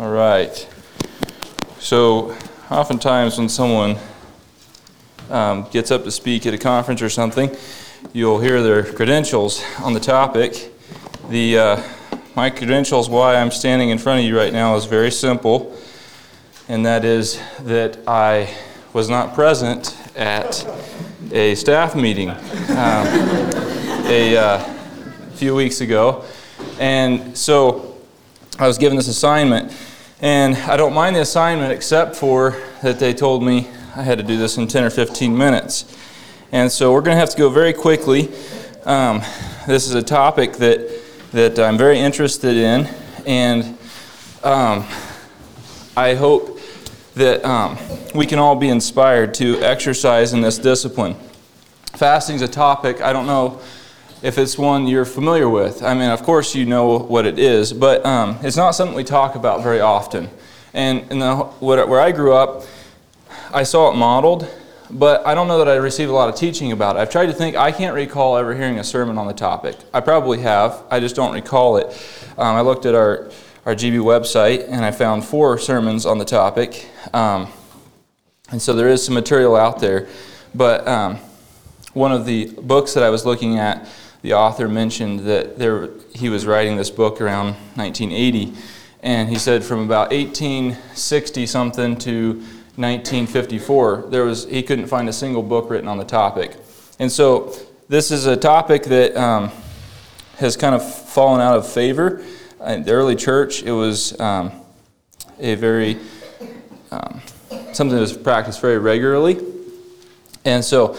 All right. So, oftentimes when someone um, gets up to speak at a conference or something, you'll hear their credentials on the topic. The uh, my credentials, why I'm standing in front of you right now, is very simple, and that is that I was not present at a staff meeting um, a uh, few weeks ago, and so I was given this assignment and I don't mind the assignment except for that they told me I had to do this in 10 or 15 minutes. And so we're going to have to go very quickly. Um, this is a topic that, that I'm very interested in, and um, I hope that um, we can all be inspired to exercise in this discipline. Fasting is a topic, I don't know if it's one you're familiar with. I mean, of course, you know what it is, but um, it's not something we talk about very often. And in the, where I grew up, I saw it modeled, but I don't know that I received a lot of teaching about it. I've tried to think, I can't recall ever hearing a sermon on the topic. I probably have, I just don't recall it. Um, I looked at our, our GB website and I found four sermons on the topic. Um, and so there is some material out there. But um, one of the books that I was looking at the author mentioned that there, he was writing this book around 1980, and he said from about 1860 something to 1954, there was he couldn't find a single book written on the topic, and so this is a topic that um, has kind of fallen out of favor. In the early church, it was um, a very um, something that was practiced very regularly, and so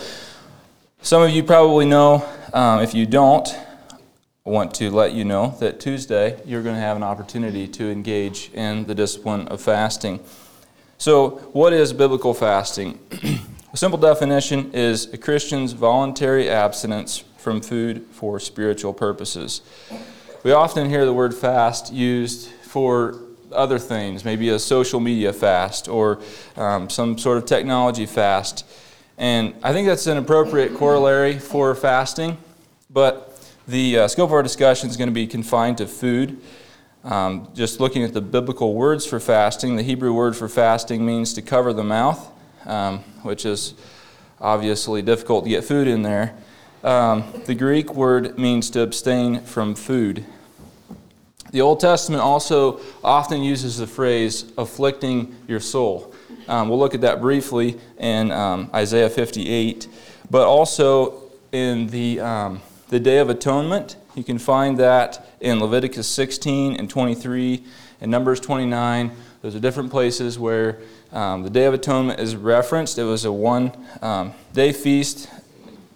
some of you probably know um, if you don't, I want to let you know that Tuesday you're going to have an opportunity to engage in the discipline of fasting. So, what is biblical fasting? a simple definition is a Christian's voluntary abstinence from food for spiritual purposes. We often hear the word fast used for other things, maybe a social media fast or um, some sort of technology fast. And I think that's an appropriate corollary for fasting, but the uh, scope of our discussion is going to be confined to food. Um, just looking at the biblical words for fasting, the Hebrew word for fasting means to cover the mouth, um, which is obviously difficult to get food in there. Um, the Greek word means to abstain from food. The Old Testament also often uses the phrase afflicting your soul. Um, we'll look at that briefly in um, Isaiah 58, but also in the, um, the Day of Atonement. You can find that in Leviticus 16 and 23 and Numbers 29. Those are different places where um, the Day of Atonement is referenced. It was a one um, day feast.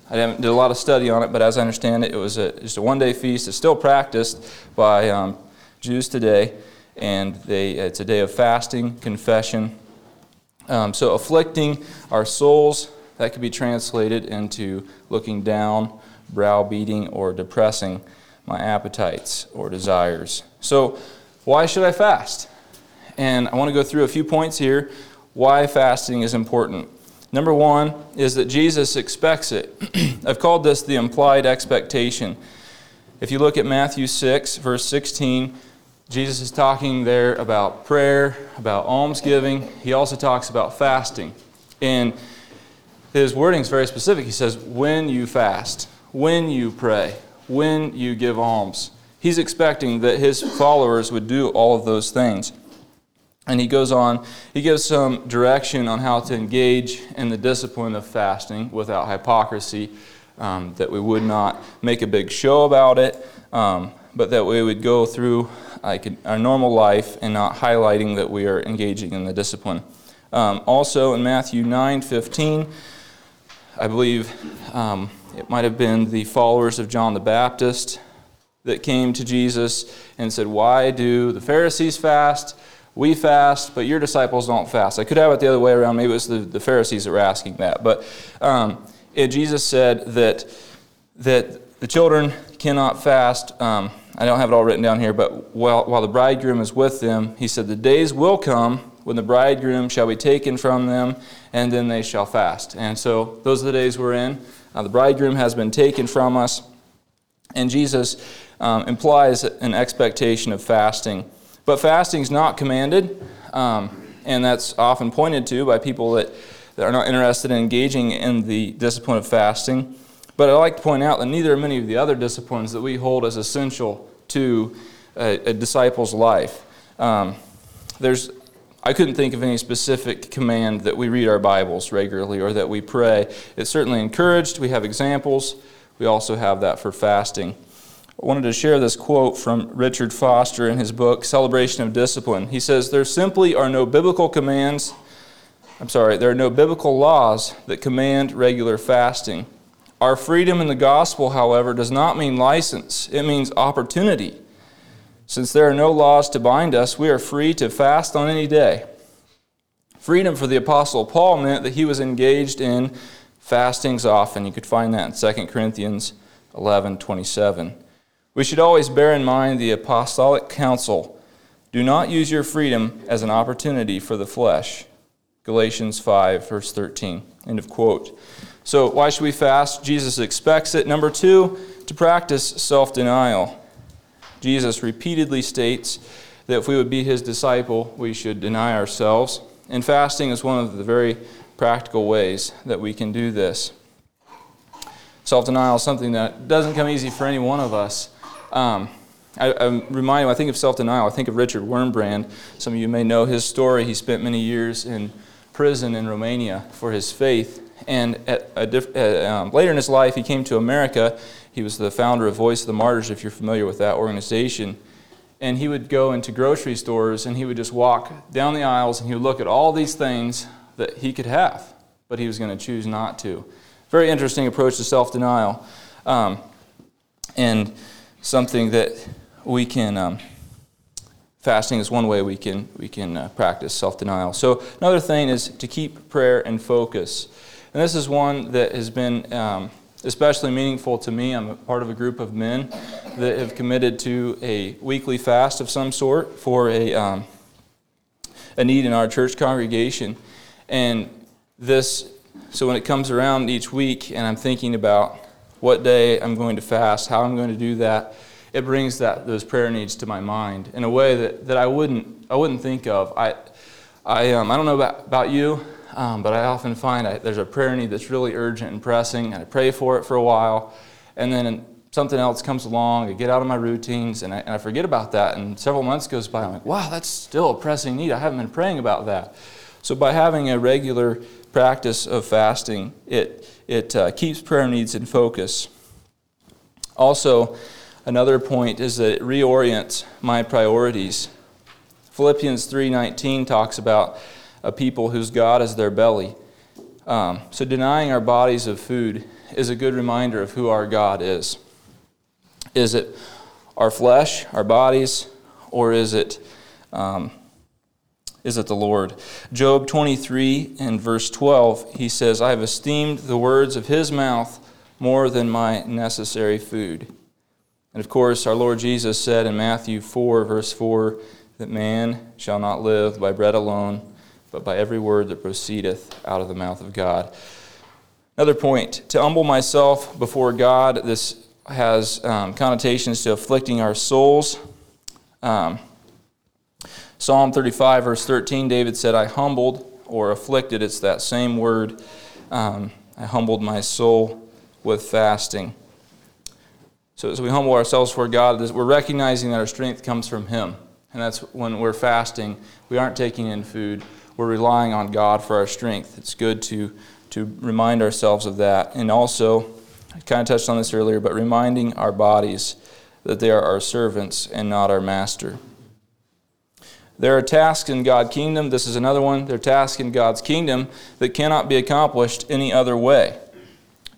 I did a lot of study on it, but as I understand it, it was a, just a one day feast. It's still practiced by um, Jews today, and they, it's a day of fasting, confession, um, so, afflicting our souls, that could be translated into looking down, browbeating, or depressing my appetites or desires. So, why should I fast? And I want to go through a few points here why fasting is important. Number one is that Jesus expects it. I've called this the implied expectation. If you look at Matthew 6, verse 16, Jesus is talking there about prayer, about almsgiving. He also talks about fasting. And his wording is very specific. He says, when you fast, when you pray, when you give alms. He's expecting that his followers would do all of those things. And he goes on, he gives some direction on how to engage in the discipline of fasting without hypocrisy, um, that we would not make a big show about it, um, but that we would go through like our normal life and not highlighting that we are engaging in the discipline. Um, also in Matthew 9 15, I believe um, it might have been the followers of John the Baptist that came to Jesus and said, Why do the Pharisees fast? We fast, but your disciples don't fast. I could have it the other way around. Maybe it was the, the Pharisees that were asking that. But um, it, Jesus said that, that the children cannot fast. Um, I don't have it all written down here, but while, while the bridegroom is with them, he said, The days will come when the bridegroom shall be taken from them, and then they shall fast. And so those are the days we're in. Uh, the bridegroom has been taken from us, and Jesus um, implies an expectation of fasting But fasting is not commanded, um, and that's often pointed to by people that, that are not interested in engaging in the discipline of fasting. But I'd like to point out that neither are many of the other disciplines that we hold as essential to a, a disciple's life. Um, there's, I couldn't think of any specific command that we read our Bibles regularly or that we pray. It's certainly encouraged. We have examples. We also have that for fasting. I wanted to share this quote from Richard Foster in his book, Celebration of Discipline. He says, There simply are no biblical commands, I'm sorry, there are no biblical laws that command regular fasting. Our freedom in the gospel, however, does not mean license, it means opportunity. Since there are no laws to bind us, we are free to fast on any day. Freedom for the Apostle Paul meant that he was engaged in fastings often. You could find that in 2 Corinthians 11 27. We should always bear in mind the apostolic counsel do not use your freedom as an opportunity for the flesh. Galatians 5, verse 13. End of quote. So, why should we fast? Jesus expects it. Number two, to practice self denial. Jesus repeatedly states that if we would be his disciple, we should deny ourselves. And fasting is one of the very practical ways that we can do this. Self denial is something that doesn't come easy for any one of us. Um, I, I'm reminded, I think of self denial, I think of Richard Wurmbrand. Some of you may know his story. He spent many years in prison in Romania for his faith. And diff- uh, um, later in his life, he came to America. He was the founder of Voice of the Martyrs, if you're familiar with that organization. And he would go into grocery stores and he would just walk down the aisles and he would look at all these things that he could have, but he was going to choose not to. Very interesting approach to self denial. Um, and something that we can. Um, fasting is one way we can we can uh, practice self-denial. So another thing is to keep prayer and focus. And this is one that has been um, especially meaningful to me. I'm part of a group of men that have committed to a weekly fast of some sort for a, um, a need in our church congregation. And this, so when it comes around each week and I'm thinking about what day I'm going to fast, how I'm going to do that, it brings that, those prayer needs to my mind in a way that, that I, wouldn't, I wouldn't think of. I, I, um, I don't know about, about you, um, but I often find I, there's a prayer need that's really urgent and pressing, and I pray for it for a while, and then something else comes along, I get out of my routines, and I, and I forget about that. And several months goes by, I'm like, wow, that's still a pressing need. I haven't been praying about that. So by having a regular practice of fasting, it, it uh, keeps prayer needs in focus. Also, another point is that it reorients my priorities. Philippians 3:19 talks about a people whose God is their belly. Um, so, denying our bodies of food is a good reminder of who our God is. Is it our flesh, our bodies, or is it, um, is it the Lord? Job 23 and verse 12, he says, I have esteemed the words of his mouth more than my necessary food. And of course, our Lord Jesus said in Matthew 4, verse 4, that man shall not live by bread alone but by every word that proceedeth out of the mouth of God. Another point to humble myself before God, this has um, connotations to afflicting our souls. Um, Psalm 35, verse 13, David said, I humbled or afflicted, it's that same word. Um, I humbled my soul with fasting. So as we humble ourselves before God, we're recognizing that our strength comes from Him. And that's when we're fasting, we aren't taking in food, we're relying on God for our strength. It's good to, to remind ourselves of that. And also, I kind of touched on this earlier, but reminding our bodies that they are our servants and not our master. There are tasks in God's kingdom. This is another one. There are tasks in God's kingdom that cannot be accomplished any other way.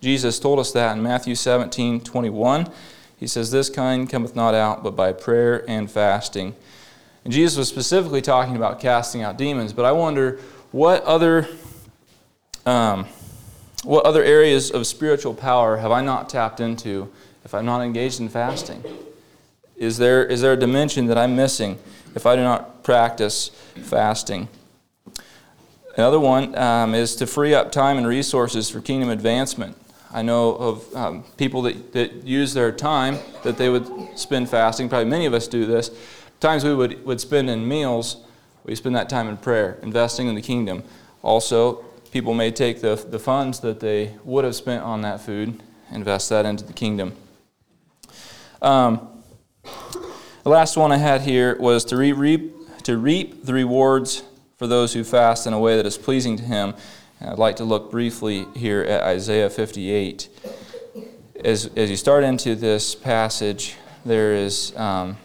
Jesus told us that in Matthew 17 21. He says, This kind cometh not out but by prayer and fasting. And Jesus was specifically talking about casting out demons, but I wonder what other, um, what other areas of spiritual power have I not tapped into if I'm not engaged in fasting? Is there, is there a dimension that I'm missing if I do not practice fasting? Another one um, is to free up time and resources for kingdom advancement. I know of um, people that, that use their time that they would spend fasting, probably many of us do this, times we would, would spend in meals, we spend that time in prayer, investing in the kingdom. Also, people may take the, the funds that they would have spent on that food, invest that into the kingdom. Um, the last one I had here was to reap, to reap the rewards for those who fast in a way that is pleasing to Him. And I'd like to look briefly here at Isaiah 58. As, as you start into this passage, there is um,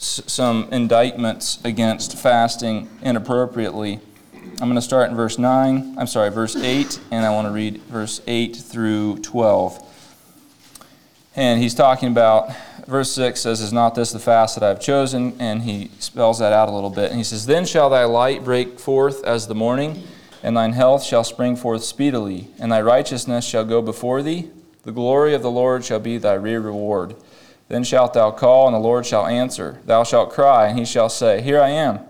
some indictments against fasting inappropriately. I'm going to start in verse 9, I'm sorry, verse 8, and I want to read verse 8 through 12. And he's talking about, verse 6 says, Is not this the fast that I have chosen? And he spells that out a little bit. And he says, Then shall thy light break forth as the morning, and thine health shall spring forth speedily, and thy righteousness shall go before thee. The glory of the Lord shall be thy rear reward. Then shalt thou call, and the Lord shall answer. Thou shalt cry, and he shall say, Here I am.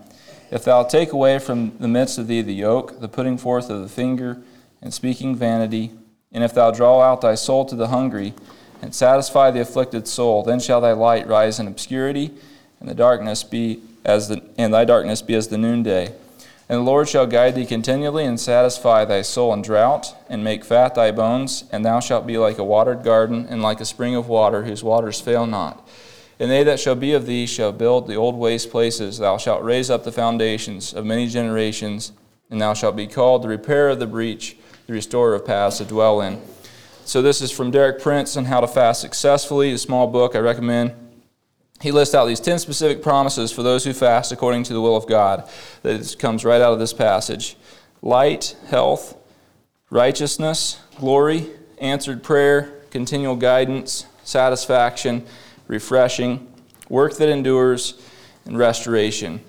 If thou take away from the midst of thee the yoke, the putting forth of the finger, and speaking vanity, and if thou draw out thy soul to the hungry, and satisfy the afflicted soul, then shall thy light rise in obscurity, and the darkness be as the and thy darkness be as the noonday. And the Lord shall guide thee continually, and satisfy thy soul in drought, and make fat thy bones, and thou shalt be like a watered garden, and like a spring of water, whose waters fail not. And they that shall be of thee shall build the old waste places. Thou shalt raise up the foundations of many generations, and thou shalt be called the repairer of the breach, the restorer of paths to dwell in. So this is from Derek Prince on how to fast successfully, a small book I recommend. He lists out these 10 specific promises for those who fast according to the will of God. That comes right out of this passage. Light, health, righteousness, glory, answered prayer, continual guidance, satisfaction, refreshing, work that endures, and restoration.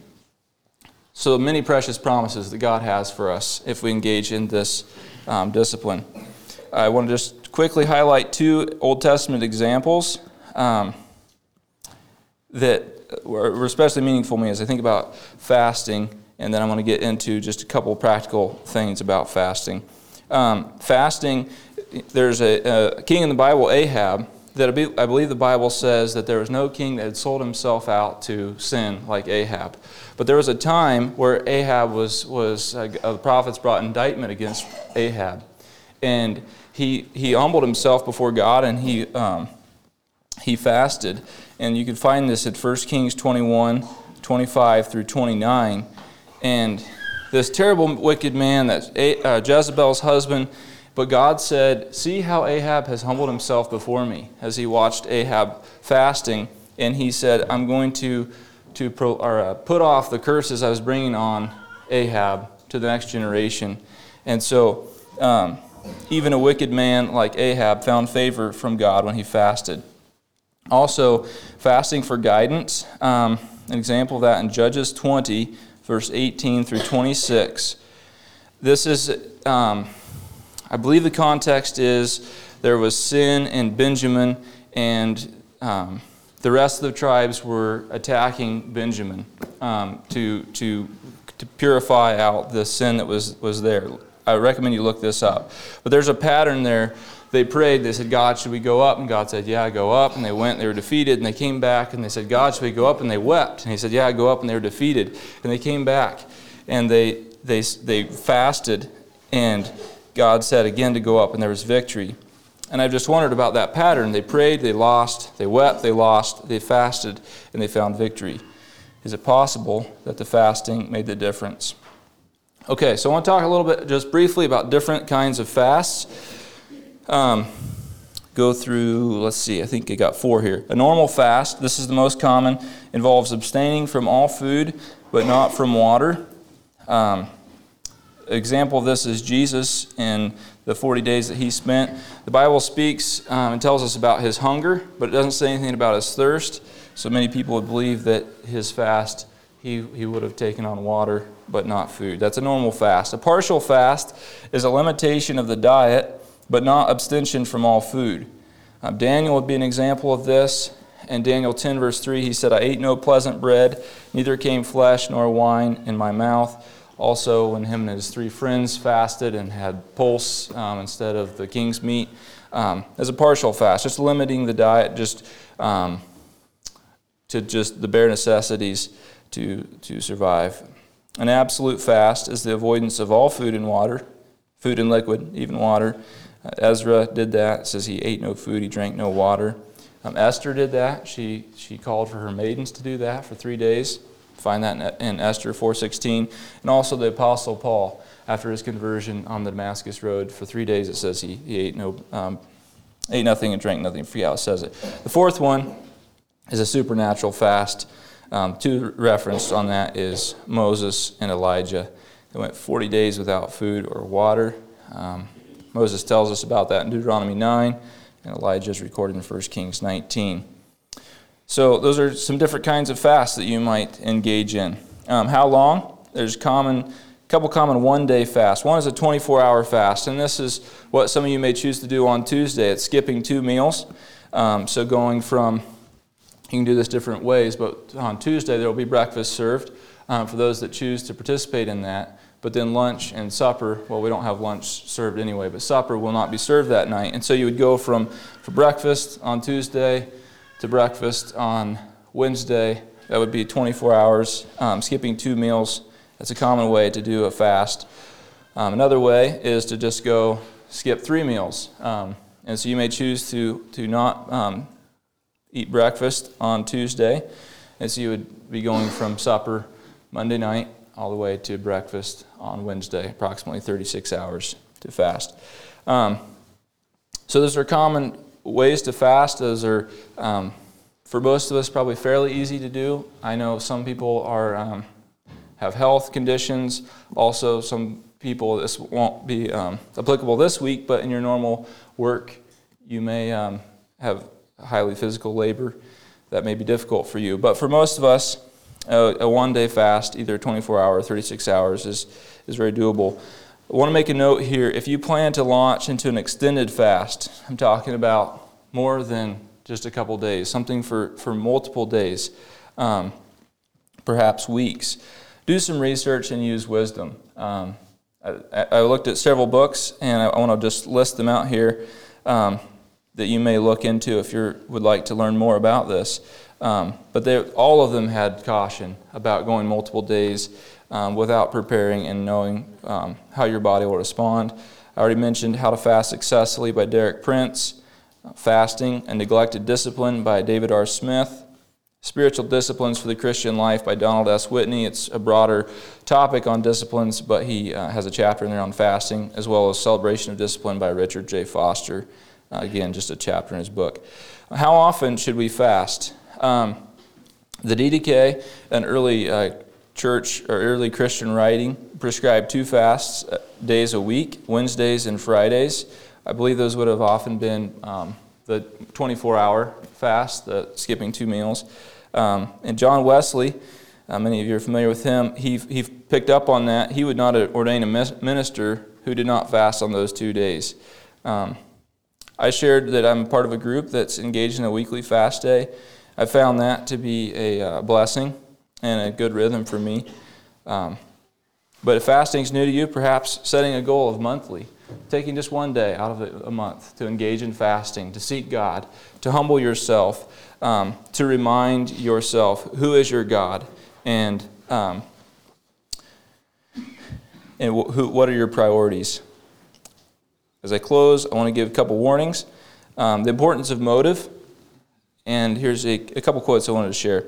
So many precious promises that God has for us if we engage in this um, discipline. I want to just quickly highlight two Old Testament examples um, that were especially meaningful to me as I think about fasting, and then I'm going to get into just a couple practical things about fasting. Um, fasting, there's a, a, king in the Bible, Ahab, that I believe the Bible says that there was no king that had sold himself out to sin like Ahab. But there was a time where Ahab was, was uh, the prophets brought indictment against Ahab. And he, he humbled himself before God and he, um, he fasted. And you can find this at 1 Kings 21, 25 through 29. And this terrible, wicked man, that uh, Jezebel's husband, but God said, See how Ahab has humbled himself before me as he watched Ahab fasting. And he said, I'm going to, to pro, or, uh, put off the curses I was bringing on Ahab to the next generation. And so, um, even a wicked man like Ahab found favor from God when he fasted. Also, fasting for guidance. Um, an example of that in Judges 20, verse 18 through 26. This is. Um, I believe the context is there was sin in Benjamin, and um, the rest of the tribes were attacking Benjamin um, to, to, to purify out the sin that was, was there. I recommend you look this up. But there's a pattern there. They prayed, they said, God, should we go up? And God said, Yeah, go up. And they went, and they were defeated. And they came back and they said, God, should we go up? And they wept. And he said, Yeah, go up. And they were defeated. And they came back and they, they, they fasted and God said again to go up, and there was victory. And I've just wondered about that pattern. They prayed, they lost, they wept, they lost, they fasted, and they found victory. Is it possible that the fasting made the difference? Okay, so I want to talk a little bit just briefly about different kinds of fasts. Um, go through, let's see, I think I got four here. A normal fast, this is the most common, involves abstaining from all food, but not from water. Um, example of this is Jesus in the 40 days that he spent. The Bible speaks um, and tells us about his hunger, but it doesn't say anything about his thirst. So many people would believe that his fast, he, he would have taken on water, but not food. That's a normal fast. A partial fast is a limitation of the diet, but not abstention from all food. Um, Daniel would be an example of this. In Daniel 10, verse 3, he said, I ate no pleasant bread, neither came flesh nor wine in my mouth also, when him and his three friends fasted and had pulse um, instead of the king's meat, um, as a partial fast, just limiting the diet just um, to just the bare necessities to, to survive. An absolute fast is the avoidance of all food and water, food and liquid, even water. Uh, Ezra did that. It says he ate no food, he drank no water. Um, Esther did that. She, she called for her maidens to do that for three days. Find that in, in Esther 4.16. And also the Apostle Paul, after his conversion on the Damascus Road, for three days it says he, he ate, no, um, ate nothing and drank nothing. I says it. The fourth one is a supernatural fast. Um, two referenced on that is Moses and Elijah. They went 40 days without food or water. Um, Moses tells us about that in Deuteronomy 9, and Elijah is recorded in 1 Kings 19. So those are some different kinds of fasts that you might engage in. Um, how long? There's common, a couple common one-day fasts. One is a 24-hour fast, and this is what some of you may choose to do on Tuesday. It's skipping two meals. Um, so going from you can do this different ways, but on Tuesday there will be breakfast served um, for those that choose to participate in that. But then lunch and supper, well, we don't have lunch served anyway, but supper will not be served that night. And so you would go from for breakfast on Tuesday to breakfast on Wednesday. That would be 24 hours, um, skipping two meals. That's a common way to do a fast. Um, another way is to just go skip three meals. Um, and so you may choose to, to not um, eat breakfast on Tuesday. So you would be going from supper Monday night all the way to breakfast on Wednesday, approximately 36 hours to fast. Um, so those are common ways to fast. Those are, um, for most of us, probably fairly easy to do. I know some people are um, have health conditions. Also, some people this won't be um, applicable this week, but in your normal work, you may um, have highly physical labor that may be difficult for you. But for most of us, a, a one day fast, either 24 hour 36 hours, is, is very doable. I want to make a note here. If you plan to launch into an extended fast, I'm talking about more than just a couple days, something for, for multiple days, um, perhaps weeks. Do some research and use wisdom. Um, I, I, looked at several books, and I, I want to just list them out here. Um, that you may look into if you would like to learn more about this. Um, but they, all of them had caution about going multiple days um, without preparing and knowing um, how your body will respond. I already mentioned How to Fast Successfully by Derek Prince, Fasting, and Neglected Discipline by David R. Smith, Spiritual Disciplines for the Christian Life by Donald S. Whitney. It's a broader topic on disciplines, but he uh, has a chapter in there on fasting, as well as Celebration of Discipline by Richard J. Foster. Uh, again, just a chapter in his book. How often should we fast? Um, the Didache, an early uh, church or early Christian writing, prescribed two fasts uh, days a week, Wednesdays and Fridays. I believe those would have often been um, the 24 hour fast, the skipping two meals. Um, and John Wesley, uh, many of you are familiar with him, he, he picked up on that. He would not ordain a minister who did not fast on those two days. Um, I shared that I'm part of a group that's engaged in a weekly fast day. I found that to be a uh, blessing and a good rhythm for me. Um, but if fasting is new to you, perhaps setting a goal of monthly, taking just one day out of a month to engage in fasting, to seek God, to humble yourself, um, to remind yourself who is your God and um, and who, what are your priorities. As I close, I want to give a couple warnings. Um, the importance of motive, and here's a, a couple quotes I wanted to share.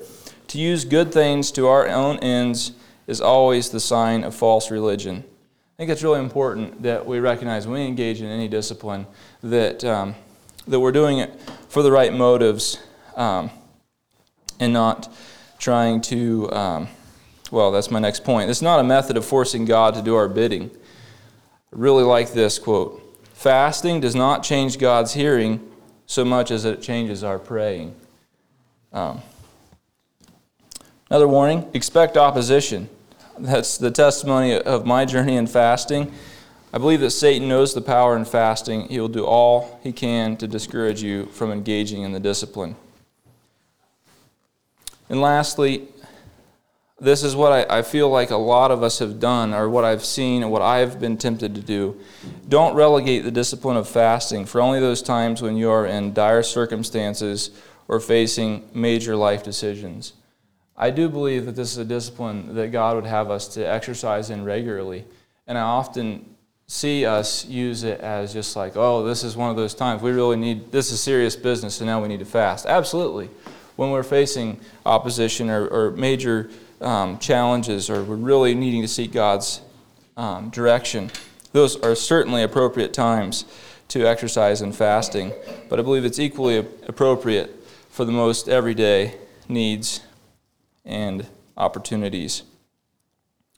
To use good things to our own ends is always the sign of false religion. I think it's really important that we recognize when we engage in any discipline that, um, that we're doing it for the right motives um, and not trying to, um, well, that's my next point. It's not a method of forcing God to do our bidding. I really like this quote. Fasting does not change God's hearing so much as it changes our praying. Um, another warning expect opposition. That's the testimony of my journey in fasting. I believe that Satan knows the power in fasting. He will do all he can to discourage you from engaging in the discipline. And lastly, this is what I, I, feel like a lot of us have done, or what I've seen, and what I've been tempted to do. Don't relegate the discipline of fasting for only those times when you are in dire circumstances or facing major life decisions. I do believe that this is a discipline that God would have us to exercise in regularly. And I often see us use it as just like, oh, this is one of those times we really need, this is serious business, and now we need to fast. Absolutely. When we're facing opposition or, or major um, challenges or we're really needing to seek God's um, direction, those are certainly appropriate times to exercise in fasting. But I believe it's equally appropriate for the most everyday needs and opportunities.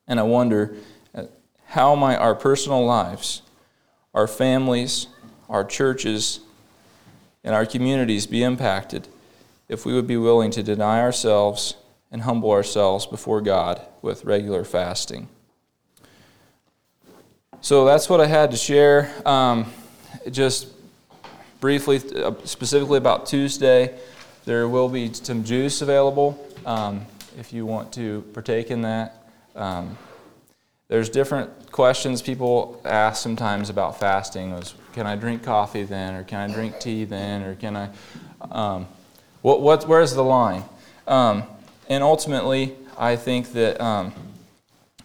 And I wonder uh, how might our personal lives, our families, our churches, and our communities be impacted if we would be willing to deny ourselves and humble ourselves before God with regular fasting. So that's what I had to share. Um, just briefly, uh, specifically about Tuesday, there will be some juice available um, if you want to partake in that. Um, there's different questions people ask sometimes about fasting. Was can I drink coffee then, or can I drink tea then, or can I? What, what, where's the line? Um, and ultimately, I think that um,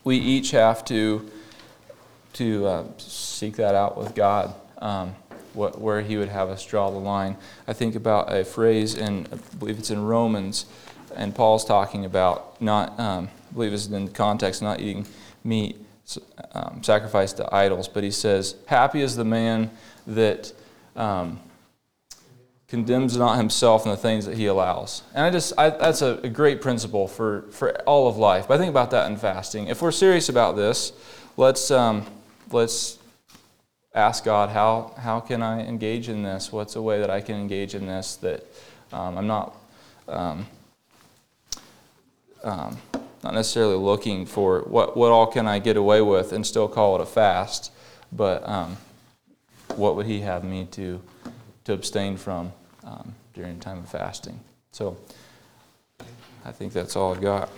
we each have to to uh, seek that out with God, um, what, where He would have us draw the line. I think about a phrase in, I believe it's in Romans, and Paul's talking about not, um, I believe it's in the context, not eating meat um, sacrificed to idols, but he says, Happy is the man that um, condemns not himself and the things that he allows. And I just, I, that's a, a great principle for, for all of life. But I think about that in fasting. If we're serious about this, let's, um, let's ask God, how, how can I engage in this? What's a way that I can engage in this that um, I'm not, um, um, not necessarily looking for what, what all can I get away with and still call it a fast, but um, what would He have me to, to abstain from um, during time of fasting? So I think that's all I've got.